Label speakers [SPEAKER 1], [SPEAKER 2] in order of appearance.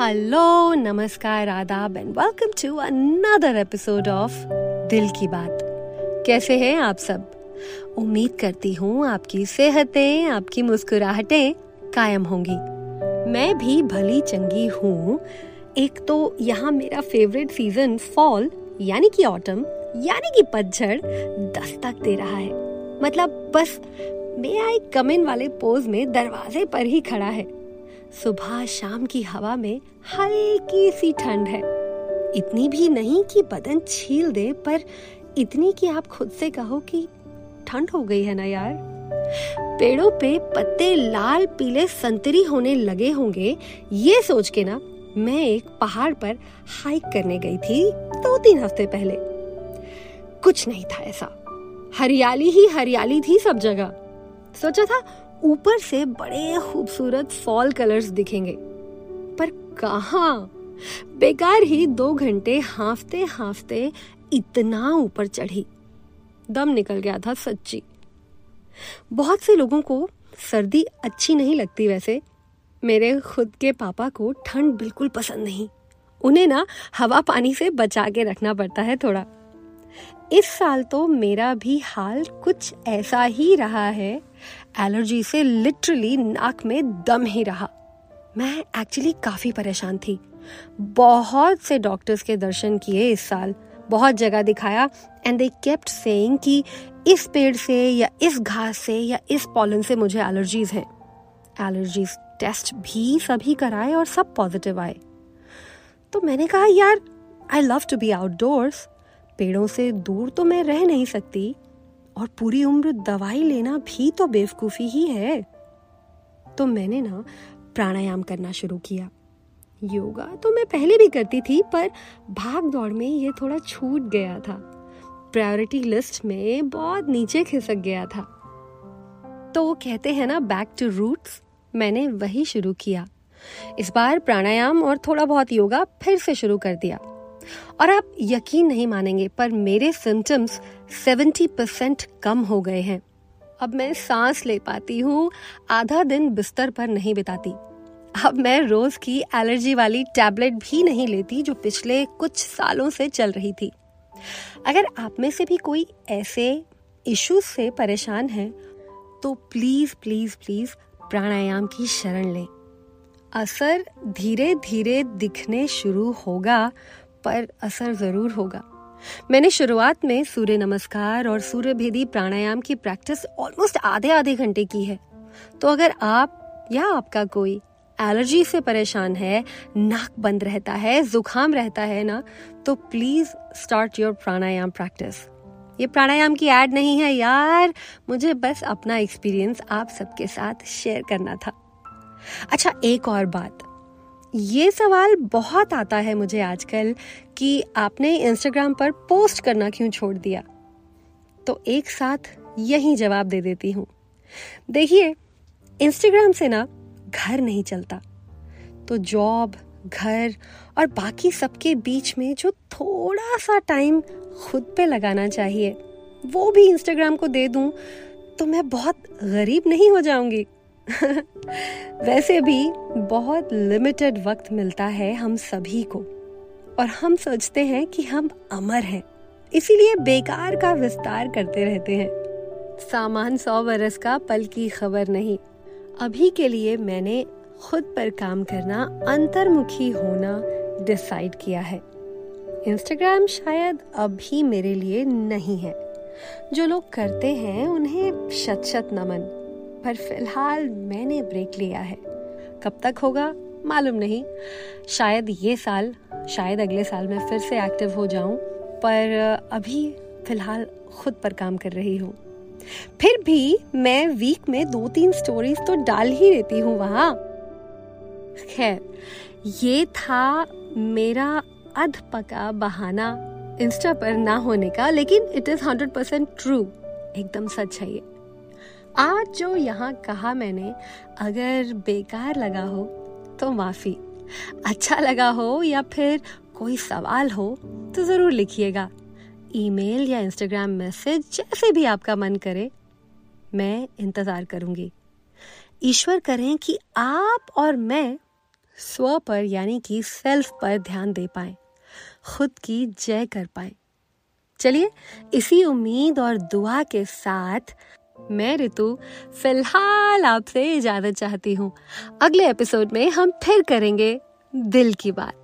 [SPEAKER 1] Hello नमस्कार, आदाब and welcome to another episode of Dil Ki Baat. कैसे हैं आप सब? उम्मीद करती हूँ आपकी सेहतें, आपकी मुस्कुराहटें कायम होंगी। मैं भी भली चंगी हूँ। एक तो यहाँ मेरा फेवरेट सीज़न फॉल यानी कि ऑटम यानी कि पतझड़ दस्तक दे रहा है। मतलब बस मे आई कम इन वाले पोज में दरवाजे पर ही खड़ा है। सुबह शाम की हवा में हल्की सी ठंड है। इतनी भी नहीं कि बदन छील दे, पर इतनी कि आप खुद से कहो कि ठंड हो गई है ना यार। पेड़ों पे पत्ते लाल, पीले, संतरी होने लगे होंगे, ये सोच के ना मैं एक पहाड़ पर हाइक करने गई थी दो तीन हफ़्ते पहले। कुछ नहीं था ऐसा। हरियाली ही हरियाली थी सब जगह। सोचा था ऊपर से बड़े खूबसूरत फॉल कलर्स दिखेंगे। पर कहा? बेकार ही दो घंटे हाफते हाफते इतना ऊपर चढ़ी। दम निकल गया था सच्ची। बहुत से लोगों को सर्दी अच्छी नहीं लगती वैसे। मेरे खुद के पापा को ठंड बिल्कुल पसंद नहीं। उन्हें ना हवा पानी से बचा के रखना पड़ता है थोड़ा। इस साल तो मेरा भी हाल कुछ ऐसा ही रहा है। एलर्जी से लिटरली नाक में दम ही रहा। मैं एक्चुअली काफ़ी परेशान थी। बहुत से डॉक्टर्स के दर्शन किए इस साल। बहुत जगह दिखाया एंड दे केप्ट सेइंग कि इस पेड़ से या इस घास से या इस पॉलन से मुझे एलर्जीज हैं। एलर्जीज टेस्ट भी सभी कराए और सब पॉजिटिव आए। तो मैंने कहा, यार I love to be outdoors पेड़ों से दूर तो मैं रह नहीं सकती, और पूरी उम्र दवाई लेना भी तो बेवकूफ़ी ही है। तो मैंने ना प्राणायाम करना शुरू किया। योगा तो मैं पहले भी करती थी, पर भाग दौड़ में ये थोड़ा छूट गया था। प्रायोरिटी लिस्ट में बहुत नीचे खिसक गया था। तो वो कहते हैं ना बैक टू रूट्स मैंने वही शुरू किया। इस बार प्राणायाम और थोड़ा बहुत योगा फिर से शुरू कर दिया। और आप यकीन नहीं मानेंगे, पर मेरे सिम्टम्स 70 परसेंट कम हो गए हैं। अब मैं सांस ले पाती हूँ, आधा दिन बिस्तर पर नहीं बिताती। अब मैं रोज की एलर्जी वाली टैबलेट भी नहीं लेती जो पिछले कुछ सालों से चल रही थी। अगर आप में से भी कोई ऐसे इश्यूज़ से परेशान है तो प्लीज़ प्लीज़ प्लीज़ प्राणायाम की शरण लें। असर धीरे धीरे दिखने शुरू होगा पर असर ज़रूर होगा। मैंने शुरुआत में सूर्य नमस्कार और सूर्य भेदी प्राणायाम की प्रैक्टिस ऑलमोस्ट आधे आधे घंटे की है। तो अगर आप या आपका कोई एलर्जी से परेशान है, नाक बंद रहता है जुकाम रहता है ना तो please start your pranayama practice. ये प्राणायाम की एड नहीं है यार, मुझे बस अपना एक्सपीरियंस आप सबके साथ शेयर करना था। अच्छा एक और बात। ये सवाल बहुत आता है मुझे आजकल कि आपने इंस्टाग्राम पर पोस्ट करना क्यों छोड़ दिया? तो एक साथ यही जवाब दे देती हूँ। देखिए इंस्टाग्राम से ना घर नहीं चलता। तो जॉब घर और बाकी सबके बीच में जो थोड़ा सा टाइम खुद पे लगाना चाहिए, वो भी इंस्टाग्राम को दे दूँ तो मैं बहुत गरीब नहीं हो जाऊँगी। वैसे भी बहुत लिमिटेड वक्त मिलता है हम सभी को। और हम सोचते हैं कि हम अमर हैं, इसीलिए बेकार का विस्तार करते रहते हैं। सामान सौ बरस का पल की खबर नहीं। अभी के लिए मैंने खुद पर काम करना, अंतर्मुखी होना डिसाइड किया है। इंस्टाग्राम शायद अभी मेरे लिए नहीं है। जो लोग करते हैं, उन्हें शत शत नमन। पर फ़िलहाल मैंने ब्रेक लिया है। कब तक होगा, मालूम नहीं। शायद ये साल, शायद अगले साल मैं फिर से एक्टिव हो जाऊँ, पर अभी फ़िलहाल खुद पर काम कर रही हूँ। फिर भी मैं वीक में दो तीन स्टोरीज तो डाल ही रहती हूँ वहाँ। खैर, ये था मेरा अध पका बहाना। इंस्टा पर ना होने का, लेकिन it is hundred percent true एकदम सच है ये। आज जो यहाँ कहा मैंने, अगर बेकार लगा हो तो माफ़ी। अच्छा लगा हो या फिर कोई सवाल हो तो ज़रूर लिखिएगा। ईमेल या इंस्टाग्राम मैसेज जैसे भी आपका मन करे, मैं इंतज़ार करूँगी। ईश्वर करें कि आप और मैं स्व पर यानी कि सेल्फ पर ध्यान दे पाए, खुद की जय कर पाए। चलिए, इसी उम्मीद और दुआ के साथ मैं ऋतु फ़िलहाल आपसे इजाज़त चाहती हूँ। अगले एपिसोड में हम फिर करेंगे दिल की बात।